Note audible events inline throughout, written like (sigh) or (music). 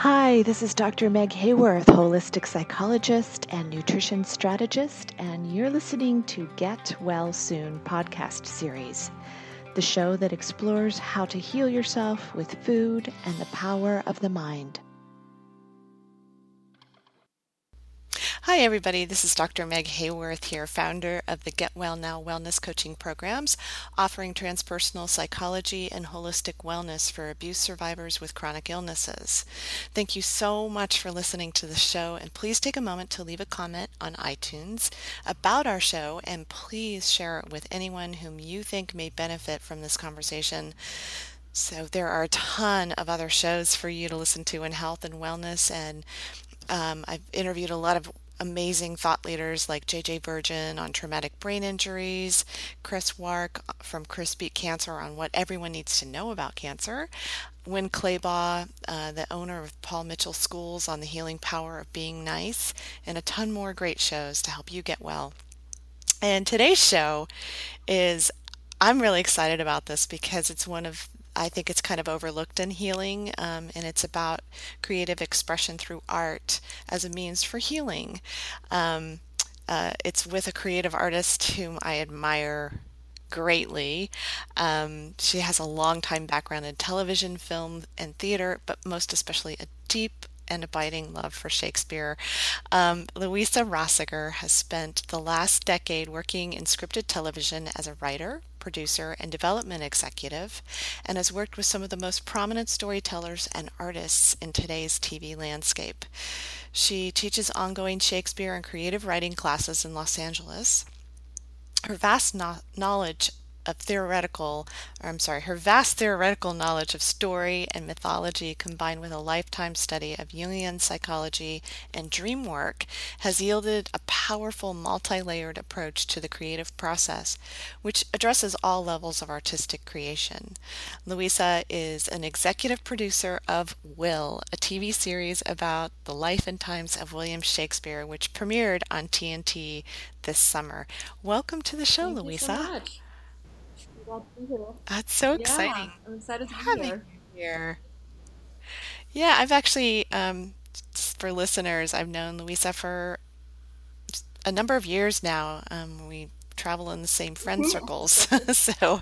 Hi, this is Dr. Meg Hayworth, holistic psychologist and nutrition strategist, and you're listening to Get Well Soon podcast series, the show that explores how to heal yourself with food and the power of the mind. Hi, everybody. This is Dr. Meg Hayworth here, founder of the Get Well Now Wellness Coaching Programs, offering transpersonal psychology and holistic wellness for abuse survivors with chronic illnesses. Thank you so much for listening to the show, and please take a moment to leave a comment on iTunes about our show, and please share it with anyone whom you think may benefit from this conversation. So, there are a ton of other shows for you to listen to in health and wellness, and um, I've interviewed a lot of amazing thought leaders like JJ Virgin on traumatic brain injuries, Chris Wark from Chris Beat Cancer on what everyone needs to know about cancer, Winn Claybaugh, uh, the owner of Paul Mitchell Schools on the healing power of being nice, and a ton more great shows to help you get well. And today's show is I'm really excited about this because it's one of I think it's kind of overlooked in healing, um, and it's about creative expression through art as a means for healing. Um, uh, it's with a creative artist whom I admire greatly. Um, she has a long time background in television, film, and theater, but most especially a deep and abiding love for Shakespeare. Um, Louisa Rosager has spent the last decade working in scripted television as a writer, producer, and development executive, and has worked with some of the most prominent storytellers and artists in today's TV landscape. She teaches ongoing Shakespeare and creative writing classes in Los Angeles. Her vast no- knowledge of theoretical, or I'm sorry, her vast theoretical knowledge of story and mythology combined with a lifetime study of Jungian psychology and dream work has yielded a powerful multi-layered approach to the creative process, which addresses all levels of artistic creation. Louisa is an executive producer of Will, a TV series about the life and times of William Shakespeare, which premiered on TNT this summer. Welcome to the show, Thank Louisa. You so much. That's so yeah, exciting. I'm excited to be here. here. Yeah, I've actually, um, for listeners, I've known Louisa for a number of years now. Um, we travel in the same friend circles, (laughs) so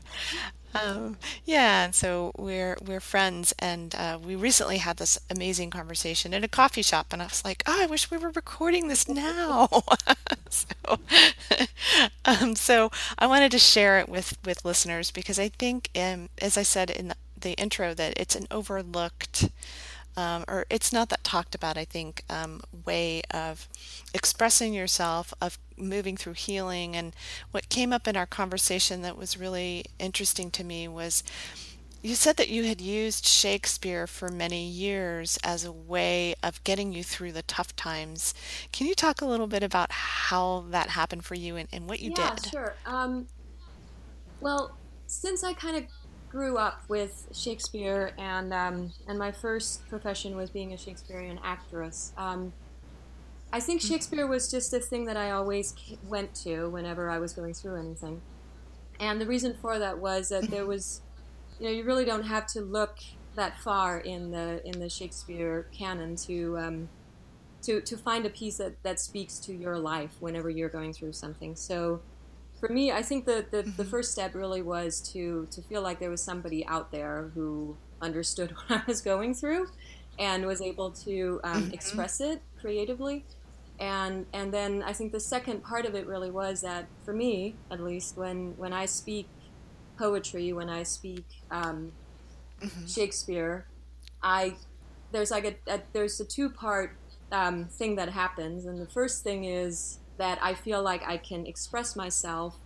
um, yeah, and so we're we're friends, and uh, we recently had this amazing conversation in a coffee shop, and I was like, "Oh, I wish we were recording this now." (laughs) so, (laughs) um, so I wanted to share it with with listeners because I think, um, as I said in the, the intro, that it's an overlooked um, or it's not that talked about, I think, um, way of expressing yourself, of moving through healing. And what came up in our conversation that was really interesting to me was you said that you had used Shakespeare for many years as a way of getting you through the tough times. Can you talk a little bit about how that happened for you and, and what you yeah, did? Yeah, sure. Um, well, since I kind of grew up with Shakespeare, and um, and my first profession was being a Shakespearean actress. Um, I think mm. Shakespeare was just a thing that I always went to whenever I was going through anything, and the reason for that was that there (laughs) was, you know, you really don't have to look that far in the in the Shakespeare canon to um, to to find a piece that that speaks to your life whenever you're going through something. So for me, I think the, the, mm-hmm. the, first step really was to to feel like there was somebody out there who understood (laughs) what I was going through and was able to um, mm-hmm. express it creatively. And and then I think the second part of it really was that for me, at least, when when I speak poetry, when I speak um, mm-hmm. Shakespeare, I there's like a, a there's a two part um, thing that happens, and the first thing is that I feel like I can express myself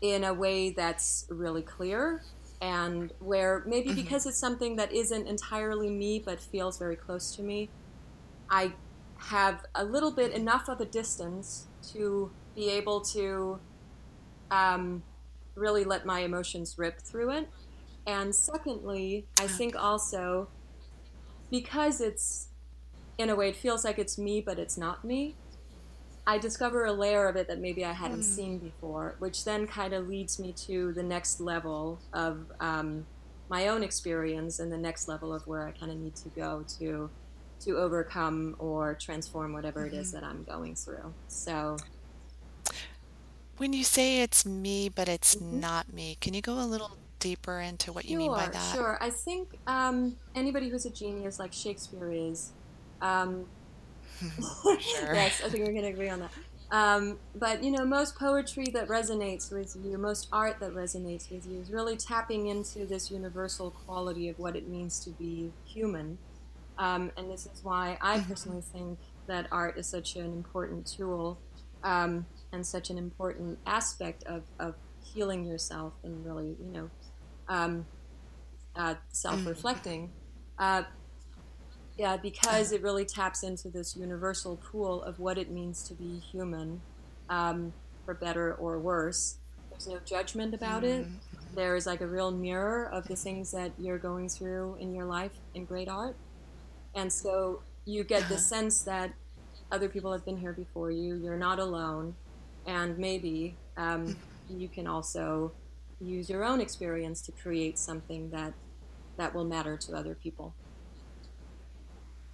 in a way that's really clear and where maybe mm-hmm. because it's something that isn't entirely me but feels very close to me, I have a little bit enough of a distance to be able to um, really let my emotions rip through it. And secondly, I think also because it's in a way it feels like it's me but it's not me I discover a layer of it that maybe I hadn't mm. seen before, which then kind of leads me to the next level of um, my own experience and the next level of where I kind of need to go to to overcome or transform whatever it is mm-hmm. that I'm going through. So when you say it's me, but it's mm-hmm. not me, can you go a little deeper into what you mean by that? Sure. I think um, anybody who's a genius like Shakespeare is. Um, sure. (laughs) yes, I think we're going to agree on that. Um, but you know, most poetry that resonates with you, most art that resonates with you, is really tapping into this universal quality of what it means to be human. Um, and this is why I mm-hmm. personally think that art is such an important tool um, and such an important aspect of, of healing yourself and really, you know, um, uh, self-reflecting. Uh, yeah, because (laughs) it really taps into this universal pool of what it means to be human, um, for better or worse. There's no judgment about it. Mm-hmm. There is like a real mirror of the things that you're going through in your life in great art, and so you get the sense that other people have been here before you. You're not alone, and maybe um, (laughs) you can also use your own experience to create something that that will matter to other people.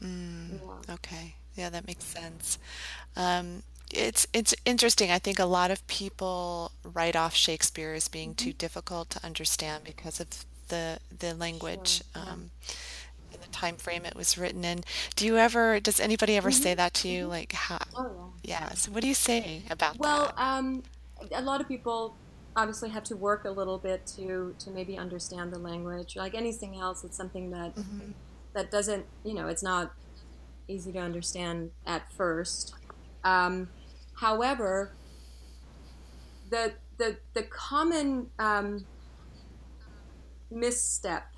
Mm, yeah. Okay, yeah, that makes sense. Um, it's it's interesting. I think a lot of people write off Shakespeare as being mm-hmm. too difficult to understand because of the the language. Sure. Um, the time frame it was written in. Do you ever? Does anybody ever mm-hmm. say that to you? Mm-hmm. Like how? Oh, yeah. yeah. So what do you say about well, that? Well, um, a lot of people obviously have to work a little bit to to maybe understand the language. Like anything else, it's something that mm-hmm. That doesn't you know it's not easy to understand at first. Um, however, the the the common um, misstep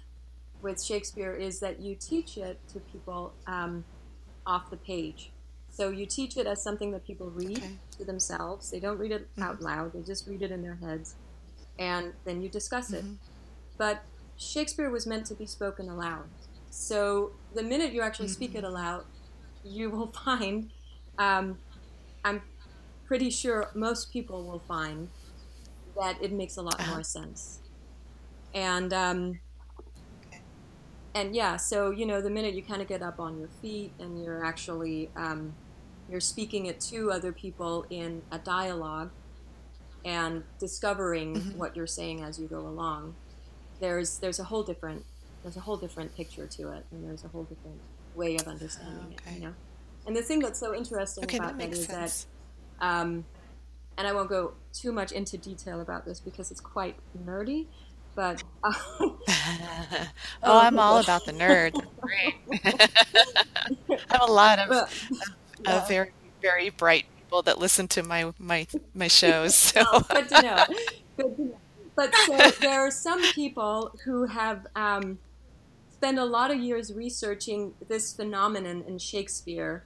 with Shakespeare is that you teach it to people um, off the page. So you teach it as something that people read okay. to themselves. They don't read it mm-hmm. out loud, they just read it in their heads. And then you discuss it. Mm-hmm. But Shakespeare was meant to be spoken aloud. So the minute you actually mm-hmm. speak it mm-hmm. aloud, you will (laughs) find, um, I'm pretty sure most people will find that it makes a lot uh-huh. more sense. And um, and yeah, so you know, the minute you kind of get up on your feet and you're actually um, you're speaking it to other people in a dialogue and discovering mm-hmm. what you're saying as you go along, there's there's a whole different there's a whole different picture to it, and there's a whole different way of understanding okay. it. You know, and the thing that's so interesting okay, about that, that is sense. that, um, and I won't go too much into detail about this because it's quite nerdy, but uh, (laughs) (laughs) oh, I'm all about the nerd. Great. (laughs) I have a lot of, yeah. of very very bright people that listen to my my my shows. So oh, good to know. Good to know. But so there are some people who have um, spent a lot of years researching this phenomenon in Shakespeare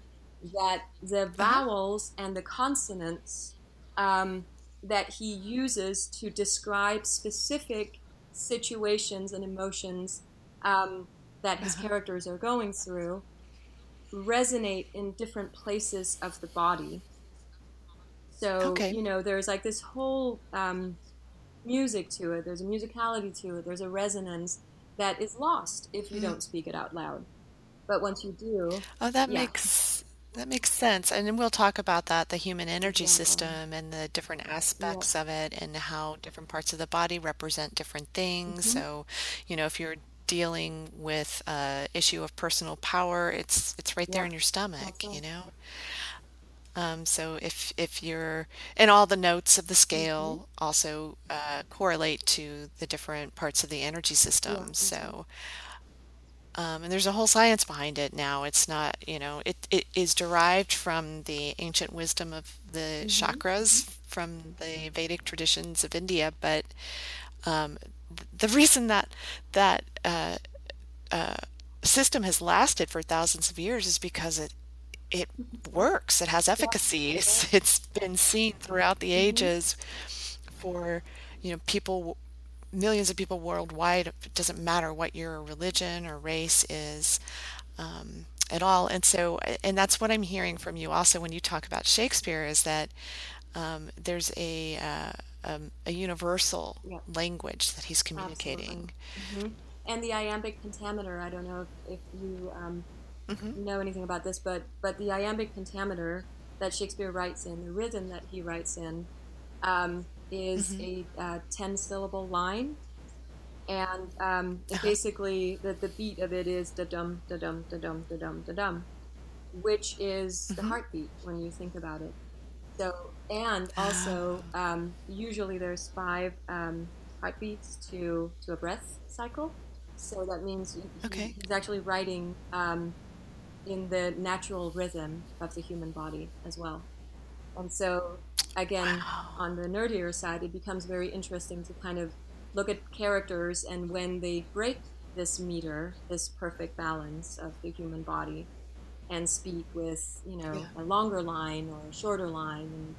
that the uh-huh. vowels and the consonants um, that he uses to describe specific situations and emotions um, that his uh-huh. characters are going through resonate in different places of the body. So, okay. you know, there's like this whole um, music to it, there's a musicality to it, there's a resonance that is lost if you mm. don't speak it out loud. But once you do, oh, that yeah. makes that makes sense. And then we'll talk about that, the human energy system and the different aspects yeah. of it and how different parts of the body represent different things. Mm-hmm. So, you know, if you're dealing with a issue of personal power, it's it's right yeah. there in your stomach, you know. Um, so if if you're and all the notes of the scale mm-hmm. also uh, correlate to the different parts of the energy system. Yeah, so um, and there's a whole science behind it now. It's not, you know, it, it is derived from the ancient wisdom of the mm-hmm. chakras from the Vedic traditions of India. But um, the (laughs) reason that that uh, uh, system has lasted for thousands of years is because it it works. It has efficacy. It's, it's been seen throughout the mm-hmm. ages for you know people millions of people worldwide. It doesn't matter what your religion or race is um, at all. And so, and that's what I'm hearing from you also when you talk about Shakespeare is that um, there's a, uh, um, a universal yeah. language that he's communicating. Mm-hmm. And the iambic pentameter, I don't know if, if you um, mm-hmm. know anything about this, but but the iambic pentameter that Shakespeare writes in, the rhythm that he writes in, um, is mm-hmm. a uh, ten syllable line, and um, (laughs) basically the the beat of it is da dum da dum da dum da dum da dum, which is mm-hmm. the heartbeat when you think about it. So and also ah. um, usually there's five um, heartbeats to to a breath cycle. So that means okay. he's actually writing um, in the natural rhythm of the human body as well. And so, again, wow. on the nerdier side, it becomes very interesting to kind of look at characters and when they break this meter, this perfect balance of the human body, and speak with, you know, yeah. a longer line or a shorter line, and,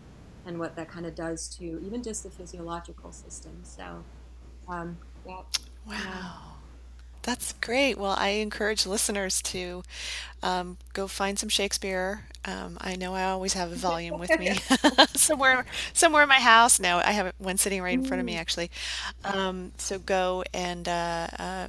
and what that kind of does to even just the physiological system. So, um, yeah. Wow. Yeah. That's great. Well, I encourage listeners to um, go find some Shakespeare. Um, I know I always have a volume with me (laughs) (laughs) somewhere, somewhere in my house. Now I have one sitting right in front of me, mm. actually. Um, so go and uh, uh,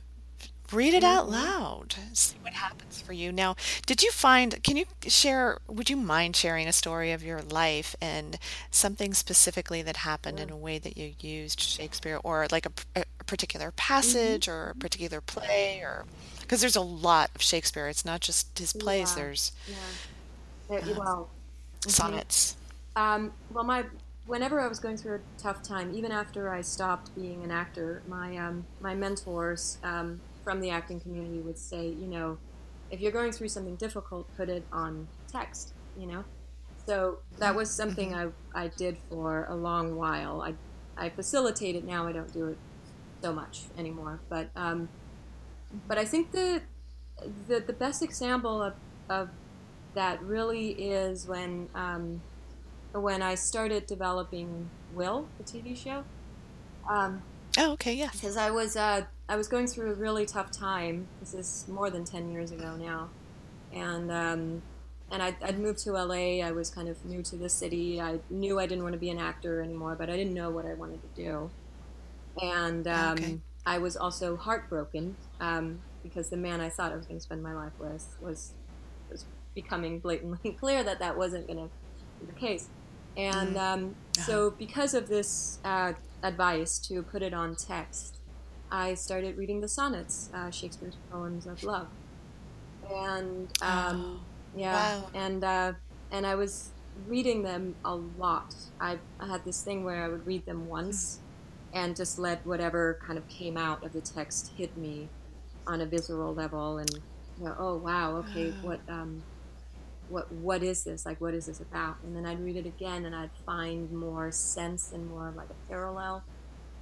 read it out mm-hmm. loud see what happens for you now did you find can you share would you mind sharing a story of your life and something specifically that happened in a way that you used shakespeare or like a, a particular mm-hmm. passage or a particular play or because there's a lot of shakespeare it's not just his plays yeah. there's yeah. Uh, well mm-hmm. sonnets um, well my whenever I was going through a tough time, even after I stopped being an actor, my um, my mentors um, from the acting community would say, you know, if you're going through something difficult, put it on text, you know? So that was something I, I did for a long while. I, I facilitate it now. I don't do it so much anymore. But, um, but I think the, the, the best example of, of that really is when, um, when I started developing Will, the TV show. Um, oh, okay, yeah. Because I was uh, I was going through a really tough time. This is more than 10 years ago now. And, um, and I'd, I'd, moved to LA. I was kind of new to the city. I knew I didn't want to be an actor anymore, but I didn't know what I wanted to do. And um, okay. I was also heartbroken um, because the man I thought I was going to spend my life with was, was becoming blatantly (laughs) clear that that wasn't going to be the case. And mm. um, so, because of this uh, advice to put it on text, I started reading the sonnets, uh, Shakespeare's poems of love, and um, oh, yeah, wow. and uh, and I was reading them a lot. I, I, had this thing where I would read them once, mm. and just let whatever kind of came out of the text hit me on a visceral level, and you know, oh wow, okay, what um, what what is this like? What is this about? And then I'd read it again, and I'd find more sense and more like a parallel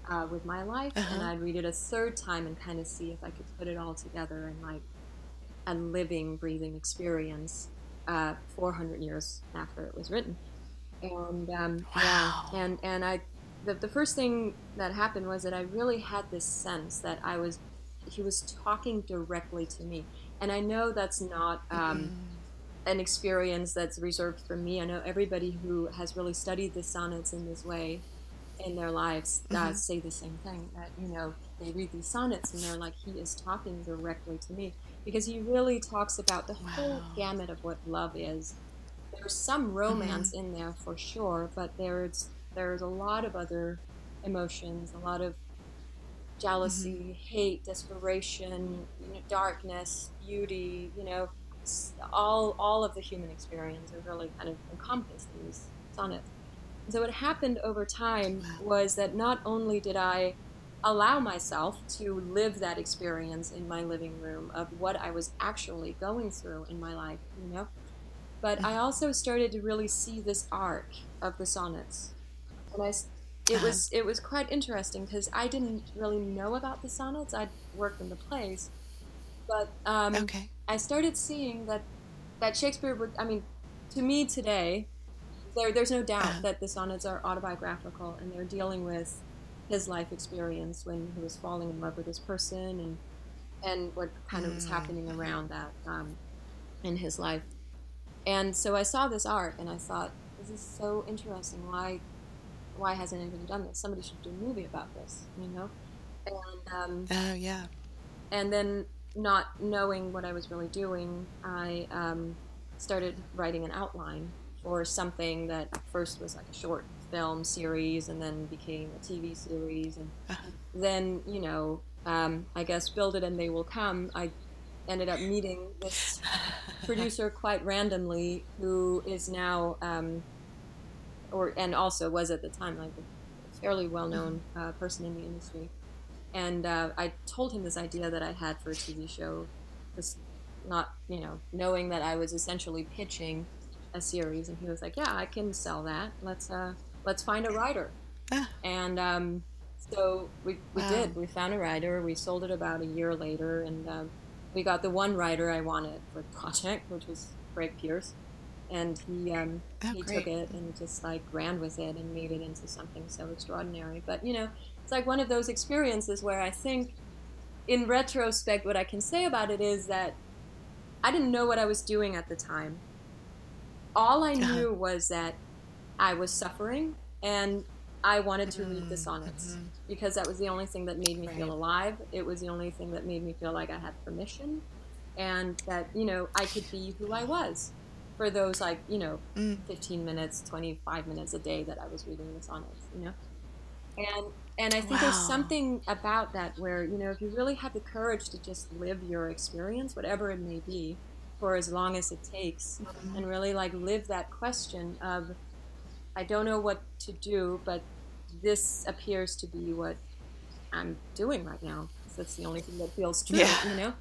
uh, with my life, uh-huh. and I'd read it a third time and kind of see if I could put it all together in like a living, breathing experience. Uh, 400 years after it was written, and um, wow. yeah, and and I, the, the first thing that happened was that I really had this sense that I was, he was talking directly to me, and I know that's not. Um, mm-hmm an experience that's reserved for me. I know everybody who has really studied the sonnets in this way in their lives mm-hmm. say the same thing that you know they read these sonnets and they're like he is talking directly to me because he really talks about the wow. whole gamut of what love is there's some romance mm-hmm. in there for sure but there's there's a lot of other emotions a lot of jealousy mm-hmm. hate desperation you know, darkness beauty you know all all of the human experience are really kind of encompassed in these sonnets so what happened over time was that not only did I allow myself to live that experience in my living room of what I was actually going through in my life, you know, but I also started to really see this arc of the sonnets, and I it was uh-huh. it was quite interesting because I didn't really know about the sonnets. I'd worked in the plays, but um, okay. I started seeing that that Shakespeare would. I mean, to me today, there, there's no doubt uh-huh. that the sonnets are autobiographical and they're dealing with his life experience when he was falling in love with this person and and what kind of was happening mm. around that um, in his life. And so I saw this art and I thought, this is so interesting. Why why hasn't anyone done this? Somebody should do a movie about this, you know? And um, oh yeah. And then not knowing what I was really doing, I um, started writing an outline for something that first was like a short film series and then became a TV series. And uh-huh. then, you know, um, I guess Build It and They Will Come, I ended up meeting this (laughs) producer quite randomly who is now, um, or and also was at the time like a fairly well known uh, person in the industry. And uh, I told him this idea that I had for a TV show, just not, you know, knowing that I was essentially pitching a series. And he was like, "Yeah, I can sell that. Let's uh, let's find a writer." Ah. And um, so we, we wow. did. We found a writer. We sold it about a year later, and uh, we got the one writer I wanted for the (laughs) project, which was Craig Pearce. And he um, oh, he great. took it and just like ran with it and made it into something so extraordinary. But you know, it's like one of those experiences where I think, in retrospect, what I can say about it is that I didn't know what I was doing at the time. All I uh-huh. knew was that I was suffering and I wanted to read the sonnets mm-hmm. because that was the only thing that made me right. feel alive. It was the only thing that made me feel like I had permission and that, you know, I could be who I was for those like, you know, mm. 15 minutes, 25 minutes a day that I was reading the sonnets, you know? And and I think wow. there's something about that where, you know, if you really have the courage to just live your experience, whatever it may be, for as long as it takes, mm-hmm. and really like live that question of, I don't know what to do, but this appears to be what I'm doing right now. That's the only thing that feels true, yeah. you know?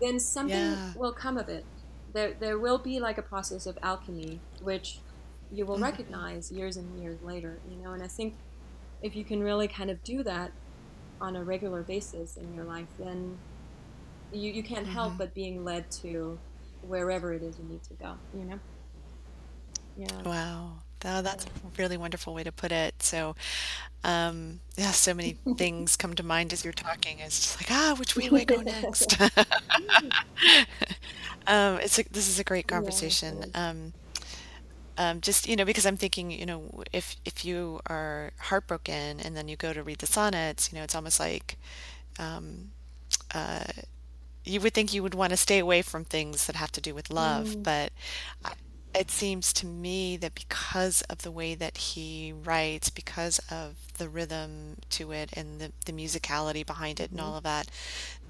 Then something yeah. will come of it. There, there will be like a process of alchemy, which you will mm-hmm. recognize years and years later, you know? And I think if you can really kind of do that on a regular basis in your life, then you, you can't mm-hmm. help but being led to wherever it is you need to go, you know? Yeah. Wow. Oh, that's a really wonderful way to put it. So, um, yeah, so many (laughs) things come to mind as you're talking. It's just like, ah, which way do I go next? (laughs) (laughs) um, it's a, this is a great conversation. Um, um, just you know because i'm thinking you know if if you are heartbroken and then you go to read the sonnets you know it's almost like um, uh, you would think you would want to stay away from things that have to do with love mm. but it seems to me that because of the way that he writes because of the rhythm to it and the, the musicality behind it mm-hmm. and all of that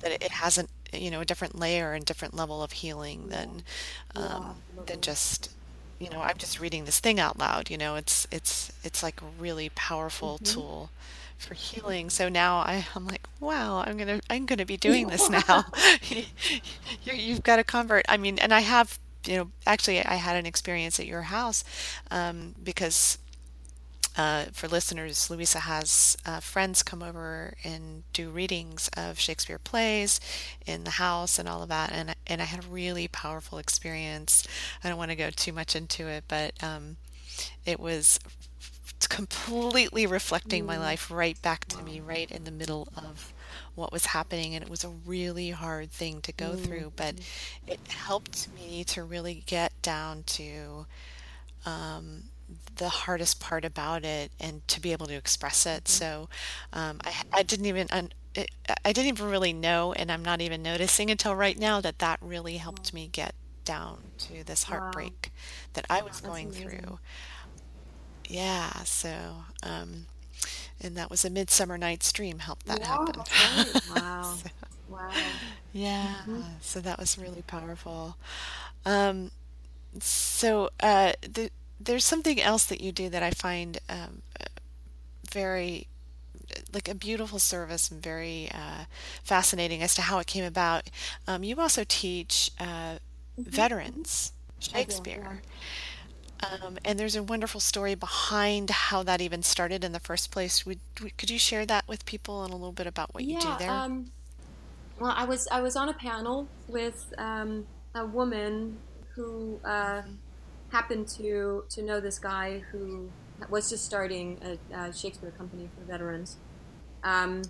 that it hasn't you know a different layer and different level of healing than um, yeah, than just you know, I'm just reading this thing out loud, you know, it's it's it's like a really powerful mm-hmm. tool for healing. So now I, I'm like, wow, I'm gonna I'm gonna be doing this (laughs) now. (laughs) you, you've got to convert. I mean, and I have, you know, actually I had an experience at your house um, because uh, for listeners, Louisa has uh, friends come over and do readings of Shakespeare plays in the house and all of that, and and I had a really powerful experience. I don't want to go too much into it, but um, it was completely reflecting my mm. life right back to me, right in the middle of what was happening, and it was a really hard thing to go through, but mm. it helped me to really get down to. Um, the hardest part about it and to be able to express it. Mm-hmm. So um, I, I didn't even it, I didn't even really know, and I'm not even noticing until right now that that really helped me get down to this heartbreak wow. that I was going amazing. through. Yeah, so um, and that was a Midsummer Night's Dream helped that happen. (laughs) Wow. so, wow. Yeah, mm-hmm. so that was really powerful. Um, so uh, the there's something else that you do that I find um, very like a beautiful service and very uh, fascinating as to how it came about. Um, you also teach uh, mm-hmm. veterans Shakespeare. Um, and there's a wonderful story behind how that even started in the first place. Would, could you share that with people and a little bit about what yeah, you do there? Um, well, I was I was on a panel with um, a woman who uh, happened to to know this guy who was just starting a, a Shakespeare company for veterans. Um,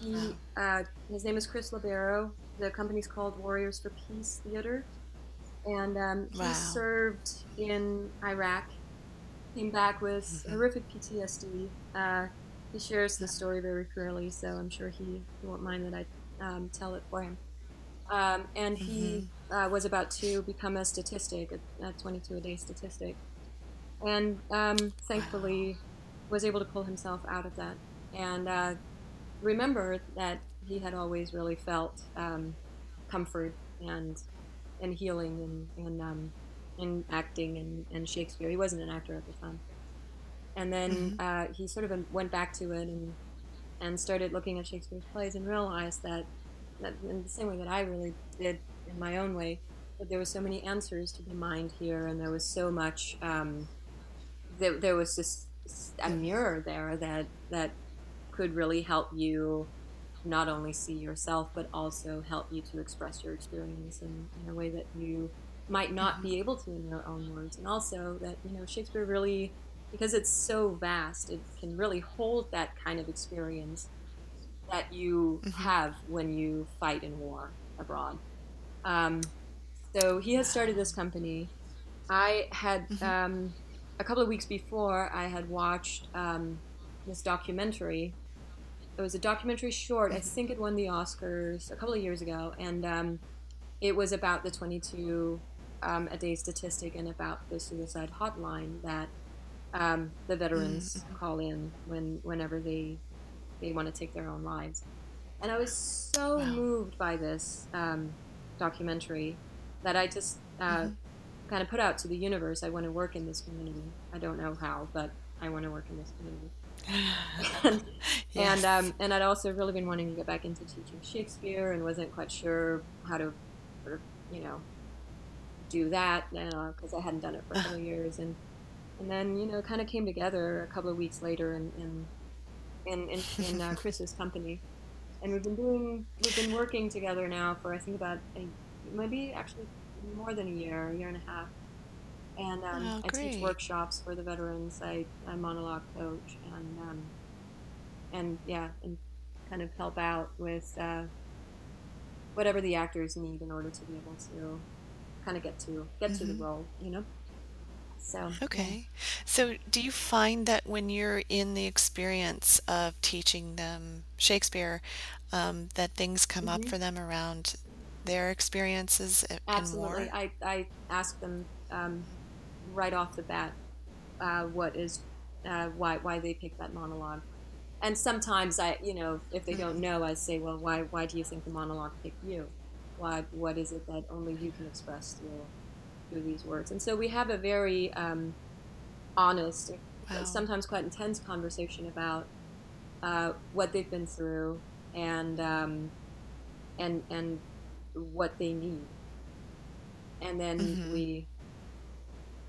he, uh, his name is Chris Libero. The company's called Warriors for Peace Theater, and um, he wow. served in Iraq. Came back with mm-hmm. horrific PTSD. Uh, he shares the story very clearly, so I'm sure he, he won't mind that I um, tell it for him. um, and he mm-hmm. uh, was about to become a statistic, a, a 22 a day statistic, and um, thankfully was able to pull himself out of that and uh, remember that he had always really felt um, comfort and and healing and and um, in acting and, and Shakespeare. He wasn't an actor at the time, and then mm-hmm. uh, he sort of went back to it and and started looking at Shakespeare's plays and realized that that in the same way that I really did in my own way, that there was so many answers to be mined here, and there was so much. Um, there, there was just a mirror there that that could really help you not only see yourself but also help you to express your experience in, in a way that you might not be able to in your own words and also that you know shakespeare really because it's so vast it can really hold that kind of experience that you mm-hmm. have when you fight in war abroad um, so he has started this company i had mm-hmm. um, a couple of weeks before i had watched um, this documentary it was a documentary short. I think it won the Oscars a couple of years ago, and um, it was about the 22 um, a day statistic and about the suicide hotline that um, the veterans mm-hmm. call in when whenever they they want to take their own lives. And I was so wow. moved by this um, documentary that I just uh, mm-hmm. kind of put out to the universe. I want to work in this community. I don't know how, but I want to work in this community (laughs) and yes. and, um, and I'd also really been wanting to get back into teaching Shakespeare and wasn't quite sure how to, sort of, you know, do that because uh, I hadn't done it for a couple of (laughs) years. And and then you know kind of came together a couple of weeks later in in in, in, in uh, (laughs) Chris's company. And we've been doing we've been working together now for I think about a, maybe actually more than a year a year and a half and um, oh, I teach workshops for the veterans. I, I monologue coach and um, and yeah, and kind of help out with uh, whatever the actors need in order to be able to kind of get to get mm-hmm. to the mm-hmm. role, you know. So okay, yeah. so do you find that when you're in the experience of teaching them Shakespeare, um, that things come mm-hmm. up for them around their experiences and Absolutely. more? I I ask them. Um, right off the bat uh, what is uh, why why they pick that monologue. And sometimes I, you know, if they don't know, I say, well, why why do you think the monologue picked you? Why what is it that only you can express through through these words? And so we have a very um, honest, wow. sometimes quite intense conversation about uh, what they've been through and um, and and what they need. And then mm-hmm. we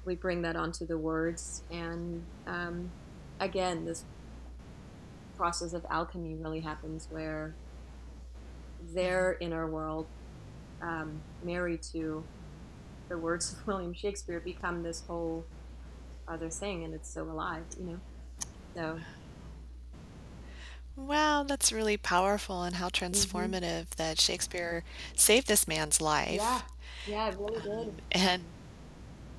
we bring that onto the words. And um, again, this process of alchemy really happens where their inner world, um, married to the words of (laughs) William Shakespeare, become this whole other thing, and it's so alive, you know. So. Wow, that's really powerful and how mm-hmm. transformative mm-hmm. that Shakespeare saved this man's life. Yeah, yeah, it really did. And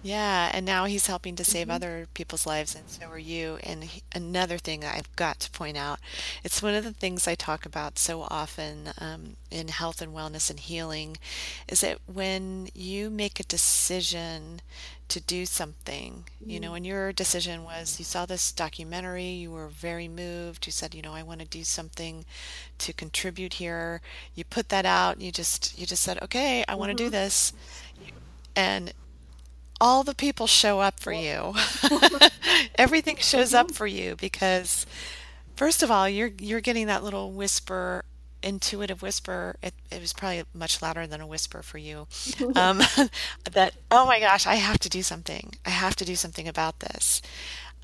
yeah, and now he's helping to save mm-hmm. other people's lives, and so are you. And he, another thing that I've got to point out, it's one of the things I talk about so often um, in health and wellness and healing, is that when you make a decision to do something, mm-hmm. you know, mm-hmm. and your decision was you saw this documentary, you were very moved, you said, you know, I want to do something to contribute here. You put that out, you just you just said, okay, I want to do mm-hmm. this, and all the people show up for you. (laughs) Everything shows up for you because first of all, you're you're getting that little whisper intuitive whisper. It, it was probably much louder than a whisper for you. (laughs) Um, (laughs) that oh my gosh i have to do something. I have to do something about this.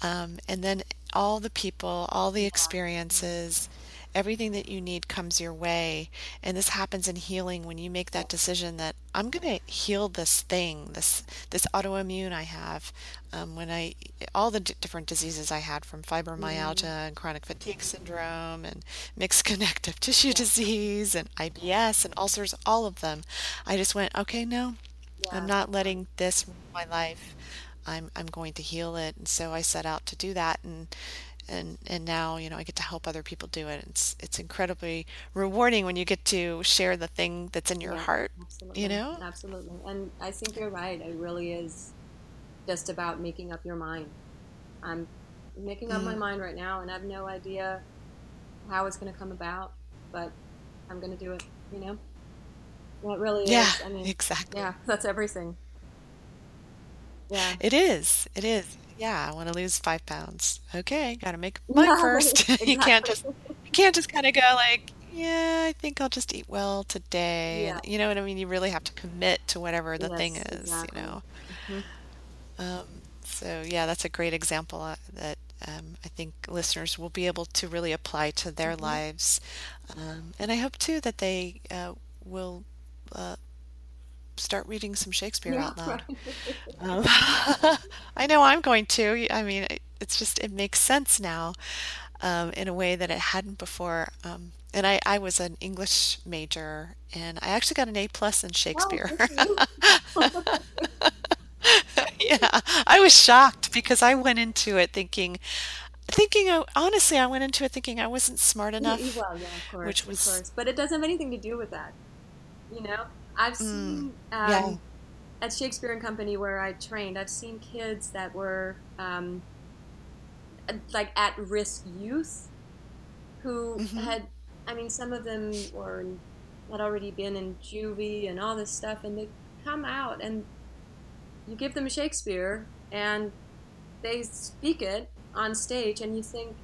Um, and then all the people all the experiences everything that you need comes your way. And this happens in healing when you make that decision that I'm going to heal this thing, this this autoimmune I have. Um, when I all the d- different diseases I had from fibromyalgia mm. and chronic fatigue syndrome and mixed (laughs) connective tissue yeah. disease and IBS and ulcers, all of them. I just went, okay, no, yeah. I'm not letting this ruin my life. I'm I'm going to heal it. And so I set out to do that and and and now you know I get to help other people do it. It's it's incredibly rewarding when you get to share the thing that's in your Yeah, heart. absolutely. You know? Absolutely. And I think you're right. It really is just about making up your mind. I'm making up my Mm. mind right now, and I have no idea how it's going to come about, but I'm going to do it, you know? That really Yeah, is. I mean, exactly. yeah, that's everything. Yeah. It is. It is. Yeah, I want to lose five pounds. Okay, got to make (laughs) mind Yeah, first. (laughs) You can't just (laughs) you can't just kind of go like, yeah, I think I'll just eat well today. Yeah. You know what I mean? You really have to commit to whatever the thing Yes, is, you exactly. know. Mhm. Um, so yeah, that's a great example uh, that um, I think listeners will be able to really apply to their Mhm. lives. Um, and I hope too that they uh, will uh, start reading some Shakespeare Yeah, out loud. right. (laughs) Um, (laughs) I know I'm going to. I mean, it- it's just, it makes sense now um, in a way that it hadn't before. Um, and I, I was an English major, and I actually got an A plus in Shakespeare. you. (laughs) Yeah, I was shocked because I went into it thinking, thinking, honestly, I went into it thinking I wasn't smart enough, Well, yeah, of course, which of was, course. But it doesn't have anything to do with that. You know, I've mm, seen yeah. um, at Shakespeare and Company where I trained, I've seen kids that were um, like at risk youth who hmm had, I mean, some of them were had already been in juvie and all this stuff, and they come out and you give them Shakespeare and they speak it on stage, and you think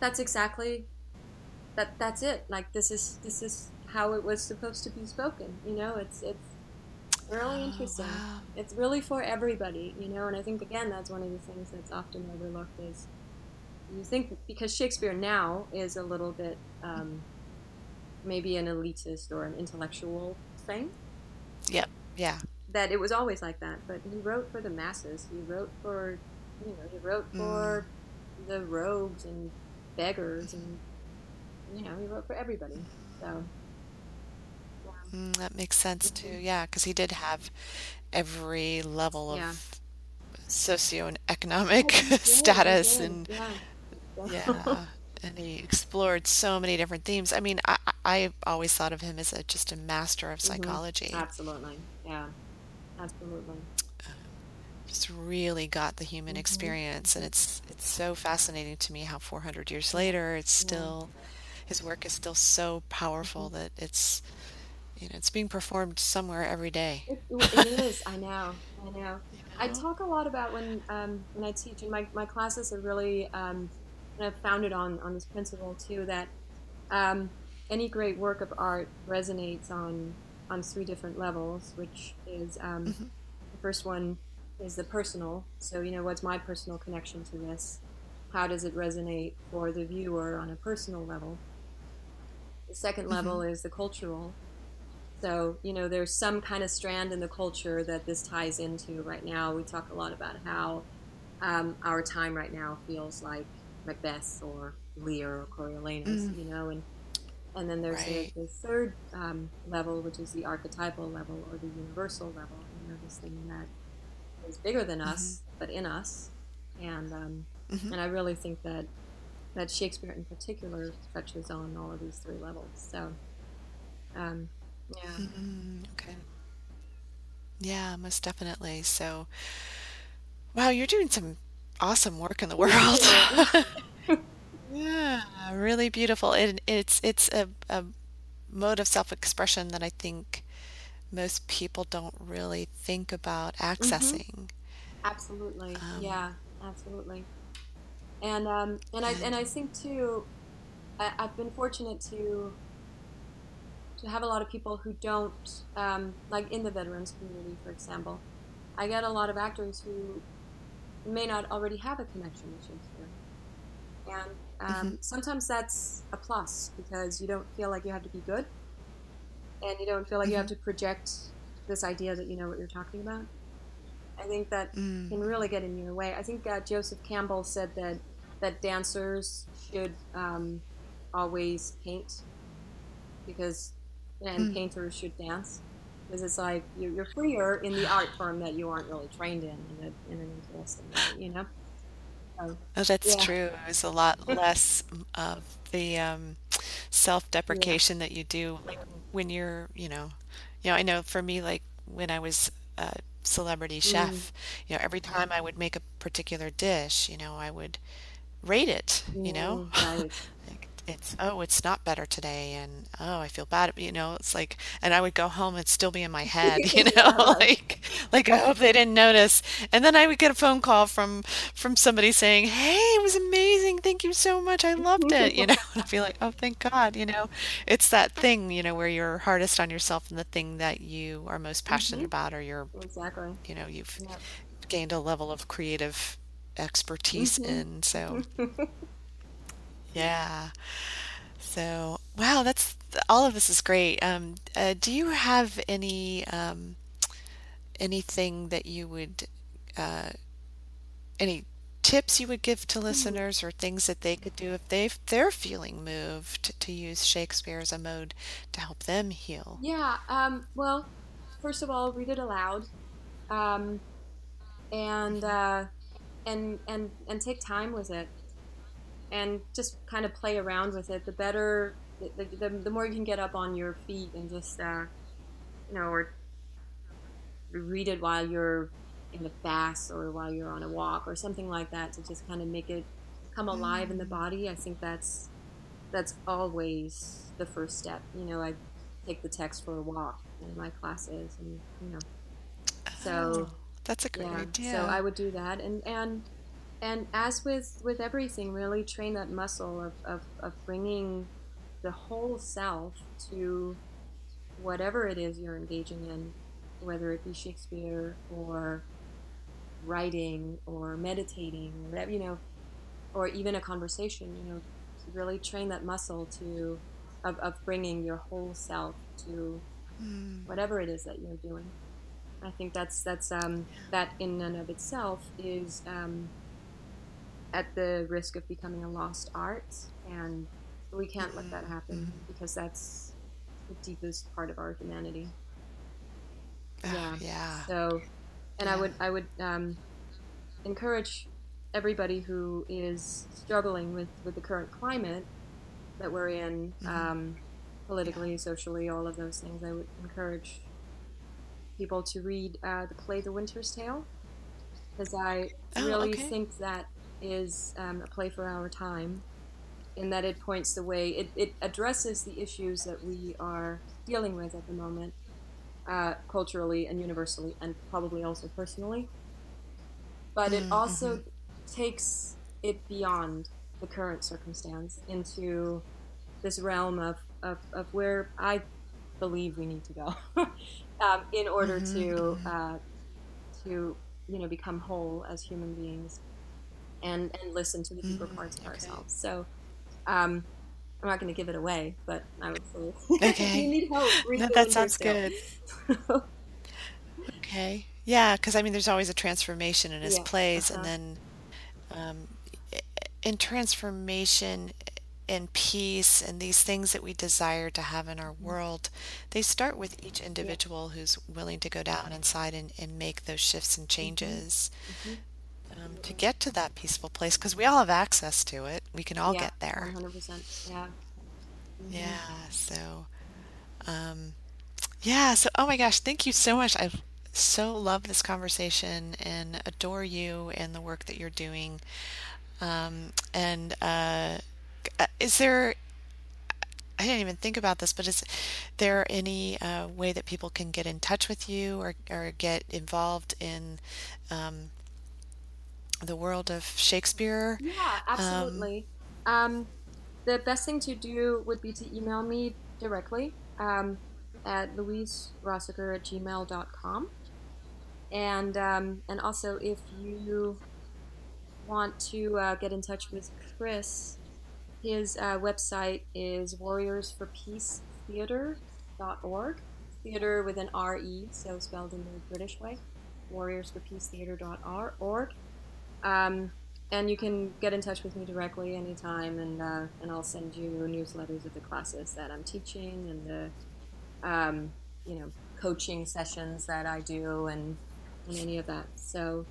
that's exactly that that's it. Like this is this is how it was supposed to be spoken. You know, it's it's really Oh, interesting. wow. It's really for everybody, you know, and I think again that's one of the things that's often overlooked is you think because Shakespeare now is a little bit um, maybe an elitist or an intellectual thing Yep. Yeah. that it was always like that. But he wrote for the masses. He wrote for you know he wrote Mm. for the rogues and beggars and you know he wrote for everybody. So Mm, that makes sense too. Yeah, because he did have every level yeah, of oh, socioeconomic he (laughs) did. He status did. and Yeah. Yeah, (laughs) and he explored so many different themes. I mean, I I always thought of him as a, just a master of hmm psychology. Absolutely. Yeah. Absolutely. Just really got the human hmm experience, and hmm it's it's so fascinating to me how 400 years later, it's Yeah. still his work is still so hmm powerful that it's you know it's being performed somewhere every day. It, it (laughs) is. I know. I know. You I talk a lot about when um, when I teach, and my, my classes are really um, kind of founded on on this principle too that um, any great work of art resonates on on three different levels, which is um, hmm the first one is the personal. So you know, what's my personal connection to this? How does it resonate for the viewer on a personal level? The second level hmm is the cultural. So, you know, there's some kind of strand in the culture that this ties into right now. We talk a lot about how um, our time right now feels like Macbeth or Lear or Coriolanus, Mm, you know, and, and then there's the, right. the third um, level, which is the archetypal level or the universal level, you know, this thing that is bigger than hmm us, but in us. And, um, hmm and I really think that, that Shakespeare in particular touches on all of these three levels. So, um, yeah. mm Okay. Yeah, most definitely. So, wow, you're doing some awesome work in the world. (laughs) Yeah, really beautiful. And it's it's a, a mode of self-expression that I think most people don't really think about hmm accessing. Absolutely. Um, Yeah, absolutely. And um, and I and and I think too, I, I've been fortunate to to have a lot of people who don't um, like in the veterans community, for example. I get a lot of actors who may not already have a connection with Shakespeare, and um, sometimes that's a plus because you don't feel like you have to be good, and you don't feel like you have mhm, to project this idea that you know what you're talking about. I think that mm, can really get in your way. I think uh, Joseph Campbell said that that dancers should um, always paint because and mm, painters should dance because it's like you're, you're freer in the art form that you aren't really trained in in, a, in an interesting way, you know. Oh, oh that's yeah. true. There's a lot less of the um, self-deprecation yeah. that you do like when you're, you know, you know, I know for me, like when I was a celebrity chef, mm. you know, every time I would make a particular dish, you know, I would rate it, you know, mm, right. (laughs) it's oh it's not better today and oh i feel bad you know it's like and i would go home and still be in my head you (laughs) know yeah. like like i hope they didn't notice and then i would get a phone call from from somebody saying hey it was amazing thank you so much i loved it you (laughs) know and i'd be like oh thank god you know it's that thing you know where you're hardest on yourself and the thing that you are most passionate mm-hmm. about or you're exactly you know you've yep. gained a level of creative expertise mm-hmm. in so (laughs) Yeah. So, wow, that's all of this is great. Um, uh, do you have any um, anything that you would uh, any tips you would give to mm-hmm. listeners or things that they could do if they they're feeling moved to use Shakespeare as a mode to help them heal? Yeah. Um, well, first of all, read it aloud, um, and uh, and and and take time with it and just kind of play around with it. The better, the, the, the more you can get up on your feet and just, uh, you know, or read it while you're in the bath or while you're on a walk or something like that to just kind of make it come alive mm. in the mm. body. I think that's that's always the first step. You know, I take the text for a walk in my classes, and you know, so oh, that's a great yeah, idea. So I would do that, and and and as with with everything really train that muscle of, of, of bringing the whole self to whatever it is you're engaging in whether it be shakespeare or writing or meditating or whatever you know or even a conversation you know really train that muscle to of, of bringing your whole self to mm. whatever it is that you're doing i think that's that's um, that in and of itself is um, at the risk of becoming a lost art, and we can't let that happen mm-hmm. because that's the deepest part of our humanity. Ah, yeah. yeah. So, and yeah. I would I would um, encourage everybody who is struggling with, with the current climate that we're in, mm-hmm. um, politically, socially, all of those things. I would encourage people to read uh, the play The Winter's Tale because I oh, really okay. think that is um, a play for our time in that it points the way, it, it addresses the issues that we are dealing with at the moment, uh, culturally and universally, and probably also personally. But it mm, mm-hmm. also takes it beyond the current circumstance into this realm of, of, of where I believe we need to go (laughs) um, in order mm-hmm. to mm-hmm. uh, to you know become whole as human beings and and listen to the deeper mm, parts of okay. ourselves. So. Um, I'm not going to give it away, but I would say (laughs) okay. you need help. No, that sounds good. (laughs) okay. Yeah, because I mean, there's always a transformation in his yeah, plays, uh-huh. and then um, in transformation and peace and these things that we desire to have in our mm-hmm. world, they start with each individual yeah. who's willing to go down inside and, and make those shifts and mm-hmm. changes. Mm-hmm um, to get to that peaceful place because we all have access to it. We can all yeah, get there. 100%. Yeah. Mm-hmm. Yeah. So, um, yeah. So, oh my gosh, thank you so much. I so love this conversation and adore you and the work that you're doing. Um, and uh, uh is there I didn't even think about this, but is there any uh, way that people can get in touch with you or, or get involved in um, the world of Shakespeare. Yeah, absolutely. Um, um, the best thing to do would be to email me directly um, at louiserosager at gmail.com. And, um, and also, if you want to uh, get in touch with Chris, his uh, website is warriorsforpeacetheatre.org. Theater with an R-E, so spelled in the British way. warriorsforpeacetheatre.org. Um, and you can get in touch with me directly anytime, and uh, and I'll send you newsletters of the classes that I'm teaching and the um, you know coaching sessions that I do and, and any of that. So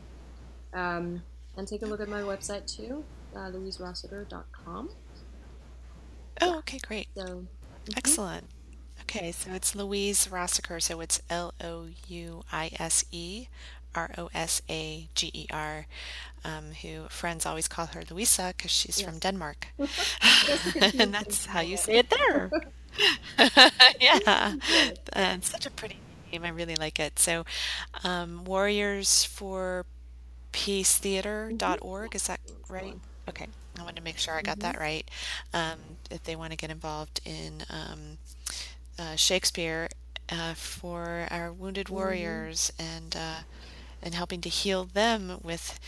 um, and take a look at my website too, uh, louiserosager.com. Oh, okay, great. So, mhm. Excellent. Okay, so it's Louise Rosager, so it's L O U I S E R O S A G E R, um, who friends always call her Louisa because she's from Denmark. (laughs) (laughs) And that's how you say it there. (laughs) yeah, Uh, such a pretty name. I really like it. So, um, Warriors for Peace Theater.org, is that right? Okay, I wanted to make sure I got that right. Um, if they want to get involved in um, uh, Shakespeare uh, for our wounded warriors and uh, and helping to heal them with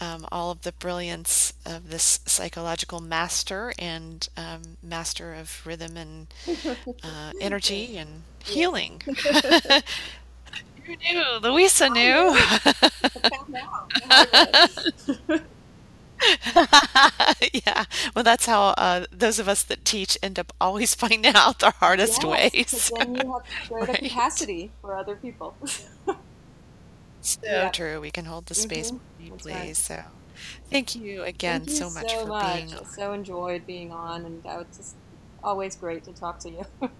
um, all of the brilliance of this psychological master and um, master of rhythm and (laughs) uh, energy and healing. (laughs) You knew, Louisa knew. (laughs) I found out. I read. yeah, well, that's how uh, those of us that teach end up always finding out the hardest Yes, ways. then you have greater Right. capacity for other people. So Yeah. true. We can hold the space Mhm, more that's deeply. right. So, thank you again Thank you so much so for much. being I on. so enjoyed being on, and uh, it's just always great to talk to you. (laughs)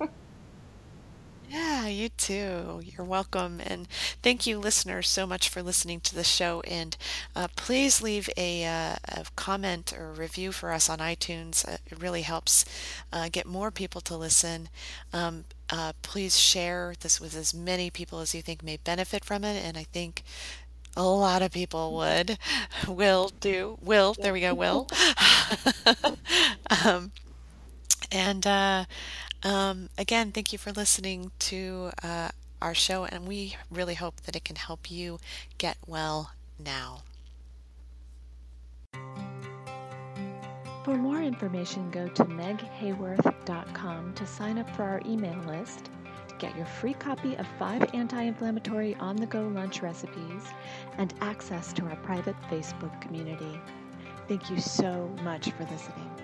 Yeah, you too. You're welcome. And thank you, listeners, so much for listening to the show. And uh, please leave a, uh, a comment or review for us on iTunes. Uh, it really helps uh, get more people to listen. Um, uh, please share this with as many people as you think may benefit from it. And I think a lot of people would. (laughs) Will do. Will. There we go. Will. (laughs) um, and uh, um, again, thank you for listening to uh, our show, and we really hope that it can help you get well now. For more information, go to meghayworth.com to sign up for our email list, get your free copy of five anti inflammatory on the go lunch recipes, and access to our private Facebook community. Thank you so much for listening.